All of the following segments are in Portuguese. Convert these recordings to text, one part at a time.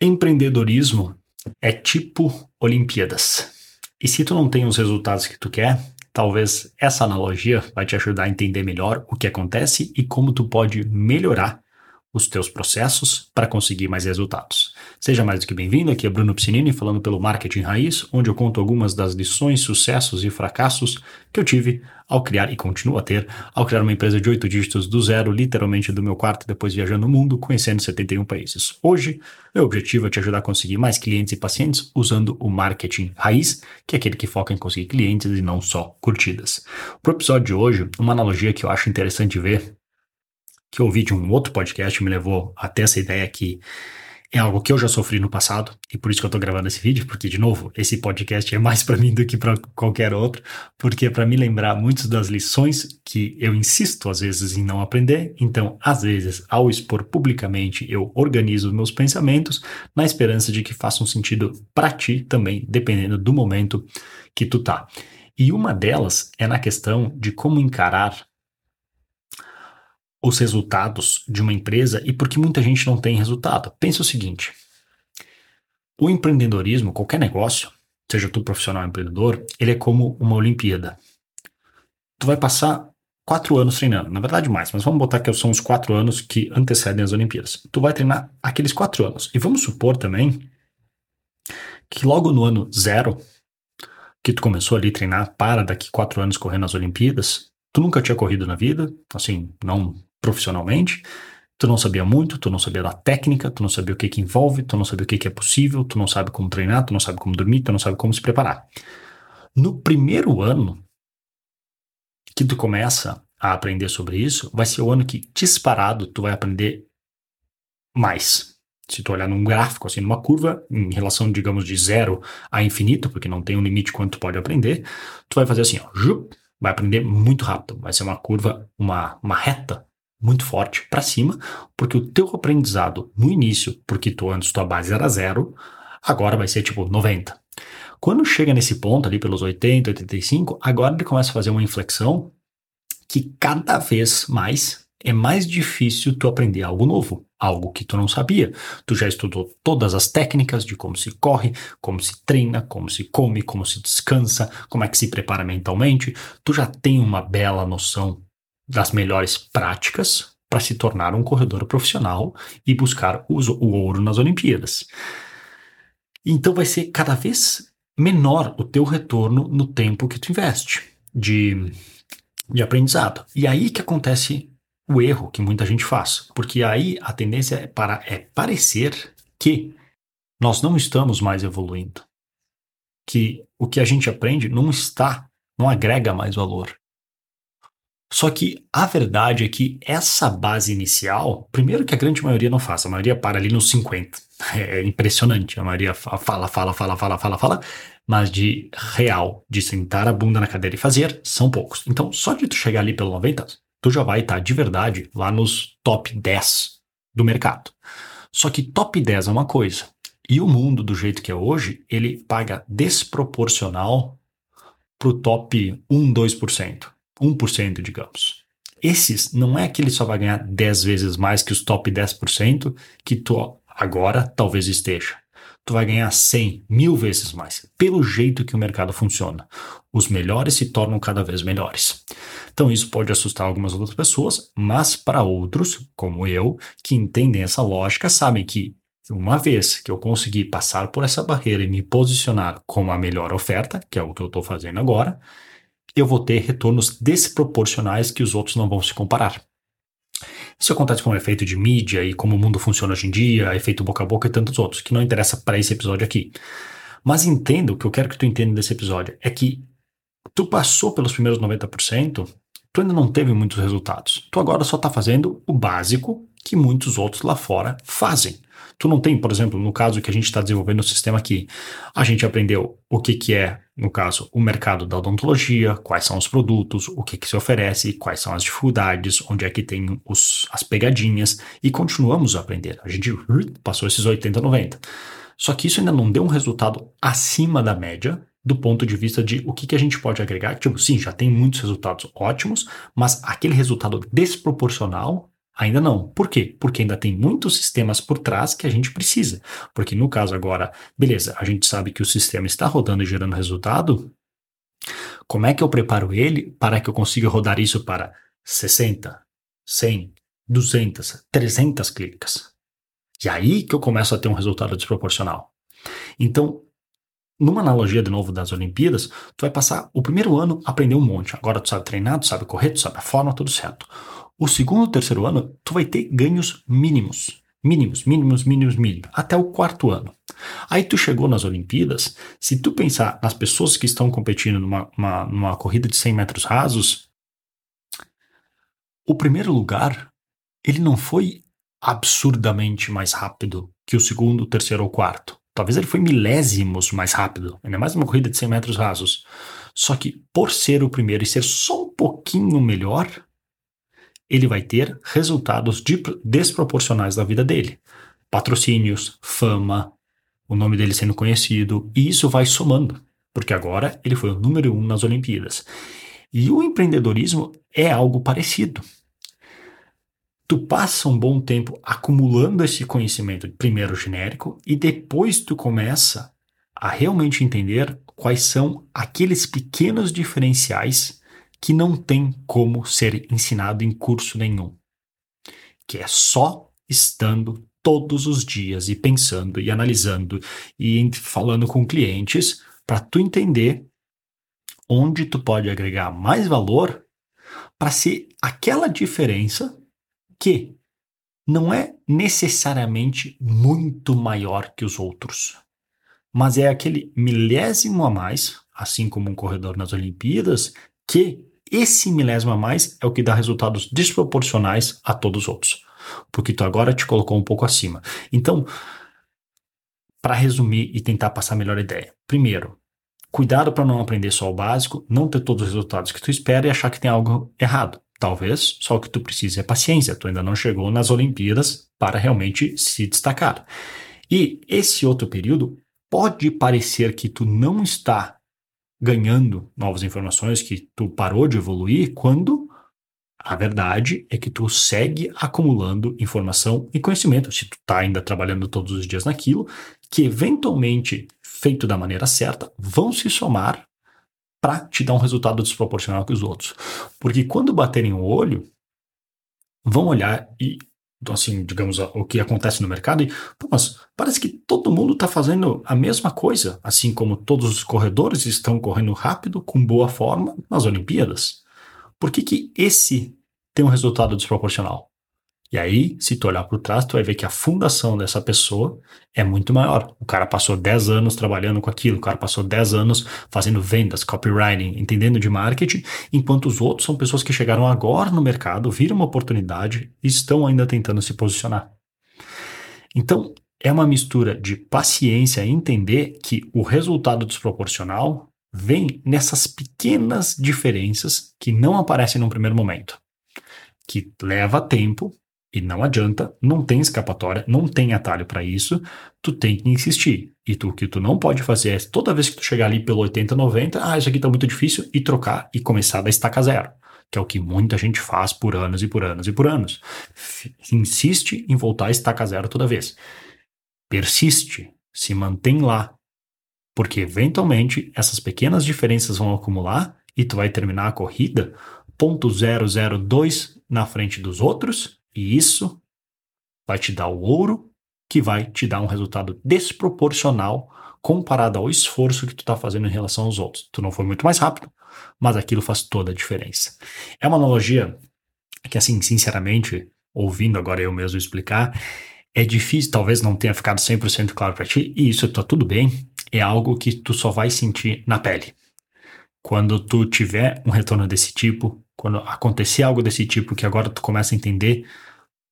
Empreendedorismo é tipo Olimpíadas. E se tu não tem os resultados que tu quer, talvez essa analogia vai te ajudar a entender melhor o que acontece e como tu pode melhorar os teus processos para conseguir mais resultados. Seja mais do que bem-vindo, aqui é Bruno Piscinini falando pelo Marketing Raiz, onde eu conto algumas das lições, sucessos e fracassos que eu tive ao criar e continuo a ter ao criar uma empresa de oito dígitos do zero, literalmente do meu quarto, depois viajando o mundo, conhecendo 71 países. Hoje, meu objetivo é te ajudar a conseguir mais clientes e pacientes usando o Marketing Raiz, que é aquele que foca em conseguir clientes e não só curtidas. Para o episódio de hoje, uma analogia que eu acho interessante ver que eu ouvi de um outro podcast me levou até essa ideia que é algo que eu já sofri no passado e por isso que eu tô gravando esse vídeo, porque de novo, esse podcast é mais para mim do que para qualquer outro, porque é para me lembrar muitas das lições que eu insisto às vezes em não aprender. Então, às vezes, ao expor publicamente, eu organizo meus pensamentos na esperança de que façam sentido para ti também, dependendo do momento que tu tá. E uma delas é na questão de como encarar os resultados de uma empresa e por que muita gente não tem resultado. Pensa o seguinte: o empreendedorismo, qualquer negócio, seja tu profissional ou empreendedor, ele é como uma Olimpíada. Tu vai passar quatro anos treinando, na verdade mais, mas vamos botar que são os quatro anos que antecedem as Olimpíadas. Tu vai treinar aqueles quatro anos. E vamos supor também que logo no ano zero, que tu começou ali a treinar para daqui quatro anos correndo as Olimpíadas, tu nunca tinha corrido na vida, assim, não profissionalmente, tu não sabia muito, tu não sabia da técnica, tu não sabia o que que envolve, tu não sabia o que que é possível, tu não sabe como treinar, tu não sabe como dormir, tu não sabe como se preparar. No primeiro ano que tu começa a aprender sobre isso, vai ser o ano que disparado tu vai aprender mais. Se tu olhar num gráfico, assim, numa curva, em relação, digamos, de zero a infinito, porque não tem um limite quanto tu pode aprender, tu vai fazer assim, ó, vai aprender muito rápido. Vai ser uma curva, uma, uma reta muito forte para cima, porque o teu aprendizado no início, porque tu antes tua base era zero, agora vai ser tipo 90. Quando chega nesse ponto ali pelos 80, 85, agora ele começa a fazer uma inflexão que cada vez mais é mais difícil tu aprender algo novo, algo que tu não sabia. Tu já estudou todas as técnicas de como se corre, como se treina, como se come, como se descansa, como é que se prepara mentalmente. Tu já tem uma bela noção das melhores práticas para se tornar um corredor profissional e buscar o, ouro nas Olimpíadas. Então vai ser cada vez menor o teu retorno no tempo que tu investe de, de aprendizado. E aí que acontece o erro que muita gente faz, porque aí a tendência é para é parecer que nós não estamos mais evoluindo, que o que a gente aprende não está, não agrega mais valor. Só que a verdade é que essa base inicial, primeiro que a grande maioria não faz, a maioria para ali nos 50. É impressionante, a maioria fala, fala, fala, fala, fala, fala, mas de real, de sentar a bunda na cadeira e fazer, são poucos. Então, só de tu chegar ali pelo 90, tu já vai estar tá, de verdade lá nos top 10 do mercado. Só que top 10 é uma coisa, e o mundo do jeito que é hoje, ele paga desproporcional pro top 1, 2%. 1%, digamos. Esses não é que ele só vai ganhar 10 vezes mais que os top 10% que tu agora talvez esteja. Tu vai ganhar 100, mil vezes mais, pelo jeito que o mercado funciona. Os melhores se tornam cada vez melhores. Então isso pode assustar algumas outras pessoas, mas para outros, como eu, que entendem essa lógica, sabem que uma vez que eu conseguir passar por essa barreira e me posicionar como a melhor oferta, que é o que eu estou fazendo agora, eu vou ter retornos desproporcionais que os outros não vão se comparar. Isso acontece com o efeito de mídia e como o mundo funciona hoje em dia, efeito boca a boca e tantos outros, que não interessa para esse episódio aqui. Mas entenda, o que eu quero que tu entenda desse episódio é que tu passou pelos primeiros 90%, tu ainda não teve muitos resultados. Tu agora só está fazendo o básico que muitos outros lá fora fazem. Tu não tem, por exemplo, no caso que a gente está desenvolvendo o sistema aqui, a gente aprendeu o que, que é, no caso, o mercado da odontologia, quais são os produtos, o que, que se oferece, quais são as dificuldades, onde é que tem os, as pegadinhas, e continuamos a aprender. A gente passou esses 80, 90. Só que isso ainda não deu um resultado acima da média do ponto de vista de o que, que a gente pode agregar. Tipo, sim, já tem muitos resultados ótimos, mas aquele resultado desproporcional Ainda não. Por quê? Porque ainda tem muitos sistemas por trás que a gente precisa. Porque no caso agora, beleza, a gente sabe que o sistema está rodando e gerando resultado. Como é que eu preparo ele para que eu consiga rodar isso para 60, 100, 200, 300 clínicas? E aí que eu começo a ter um resultado desproporcional. Então, numa analogia de novo das Olimpíadas, tu vai passar o primeiro ano aprender um monte. Agora tu sabe treinar, tu sabe correr, tu sabe a forma, tudo certo. O segundo terceiro ano, tu vai ter ganhos mínimos. Mínimos, mínimos, mínimos, mínimos. Até o quarto ano. Aí tu chegou nas Olimpíadas, se tu pensar nas pessoas que estão competindo numa, uma, numa corrida de 100 metros rasos, o primeiro lugar, ele não foi absurdamente mais rápido que o segundo, terceiro ou quarto. Talvez ele foi milésimos mais rápido, ainda mais numa corrida de 100 metros rasos. Só que por ser o primeiro e ser só um pouquinho melhor, ele vai ter resultados desproporcionais da vida dele. Patrocínios, fama, o nome dele sendo conhecido, e isso vai somando, porque agora ele foi o número um nas Olimpíadas. E o empreendedorismo é algo parecido tu passa um bom tempo acumulando esse conhecimento, primeiro genérico, e depois tu começa a realmente entender quais são aqueles pequenos diferenciais que não tem como ser ensinado em curso nenhum. Que é só estando todos os dias e pensando e analisando e falando com clientes para tu entender onde tu pode agregar mais valor para ser aquela diferença que não é necessariamente muito maior que os outros, mas é aquele milésimo a mais, assim como um corredor nas Olimpíadas, que esse milésimo a mais é o que dá resultados desproporcionais a todos os outros. Porque tu agora te colocou um pouco acima. Então, para resumir e tentar passar a melhor ideia. Primeiro, cuidado para não aprender só o básico, não ter todos os resultados que tu espera e achar que tem algo errado. Talvez só o que tu precisa é paciência, tu ainda não chegou nas Olimpíadas para realmente se destacar. E esse outro período pode parecer que tu não está ganhando novas informações, que tu parou de evoluir, quando a verdade é que tu segue acumulando informação e conhecimento. Se tu está ainda trabalhando todos os dias naquilo, que eventualmente, feito da maneira certa, vão se somar para te dar um resultado desproporcional que os outros. Porque quando baterem o olho, vão olhar e, assim, digamos, o que acontece no mercado e, pô, mas parece que todo mundo está fazendo a mesma coisa, assim como todos os corredores estão correndo rápido, com boa forma, nas Olimpíadas. Por que, que esse tem um resultado desproporcional? E aí, se tu olhar por trás, tu vai ver que a fundação dessa pessoa é muito maior. O cara passou 10 anos trabalhando com aquilo, o cara passou 10 anos fazendo vendas, copywriting, entendendo de marketing, enquanto os outros são pessoas que chegaram agora no mercado, viram uma oportunidade e estão ainda tentando se posicionar. Então, é uma mistura de paciência e entender que o resultado desproporcional vem nessas pequenas diferenças que não aparecem no primeiro momento, que leva tempo e não adianta, não tem escapatória, não tem atalho para isso, tu tem que insistir. E tu, o que tu não pode fazer é, toda vez que tu chegar ali pelo 80, 90, ah, isso aqui tá muito difícil, e trocar e começar da estaca zero. Que é o que muita gente faz por anos e por anos e por anos. Insiste em voltar a estaca zero toda vez. Persiste, se mantém lá. Porque eventualmente essas pequenas diferenças vão acumular e tu vai terminar a corrida ponto .002 na frente dos outros e isso vai te dar o ouro que vai te dar um resultado desproporcional comparado ao esforço que tu está fazendo em relação aos outros. Tu não foi muito mais rápido, mas aquilo faz toda a diferença. É uma analogia que, assim, sinceramente, ouvindo agora eu mesmo explicar, é difícil, talvez não tenha ficado 100% claro para ti, e isso está tudo bem, é algo que tu só vai sentir na pele. Quando tu tiver um retorno desse tipo, quando acontecer algo desse tipo que agora tu começa a entender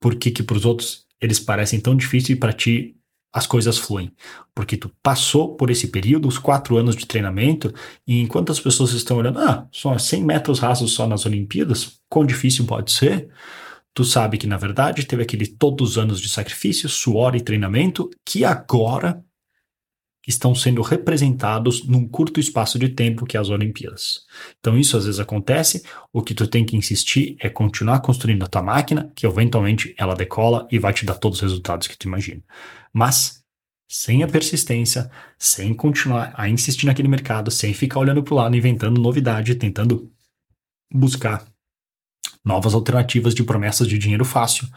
por que que para os outros eles parecem tão difíceis e para ti as coisas fluem. Porque tu passou por esse período, os quatro anos de treinamento, e enquanto as pessoas estão olhando, ah, são 100 metros rasos só nas Olimpíadas, quão difícil pode ser? Tu sabe que, na verdade, teve aquele todos os anos de sacrifício, suor e treinamento, que agora estão sendo representados num curto espaço de tempo que é as Olimpíadas. Então isso às vezes acontece, o que tu tem que insistir é continuar construindo a tua máquina, que eventualmente ela decola e vai te dar todos os resultados que tu imagina. Mas sem a persistência, sem continuar a insistir naquele mercado, sem ficar olhando para o lado, inventando novidade, tentando buscar novas alternativas de promessas de dinheiro fácil,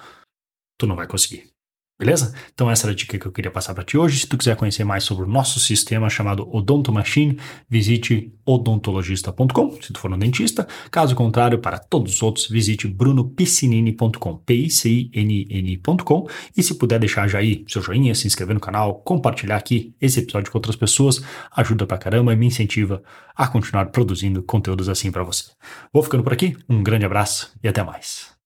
tu não vai conseguir. Beleza? Então essa era a dica que eu queria passar para ti hoje. Se tu quiser conhecer mais sobre o nosso sistema chamado Odonto Machine, visite odontologista.com, se tu for um dentista. Caso contrário, para todos os outros, visite brunopiscinini.com, p i c i n n.com. E se puder deixar já aí seu joinha, se inscrever no canal, compartilhar aqui esse episódio com outras pessoas, ajuda pra caramba e me incentiva a continuar produzindo conteúdos assim para você. Vou ficando por aqui, um grande abraço e até mais.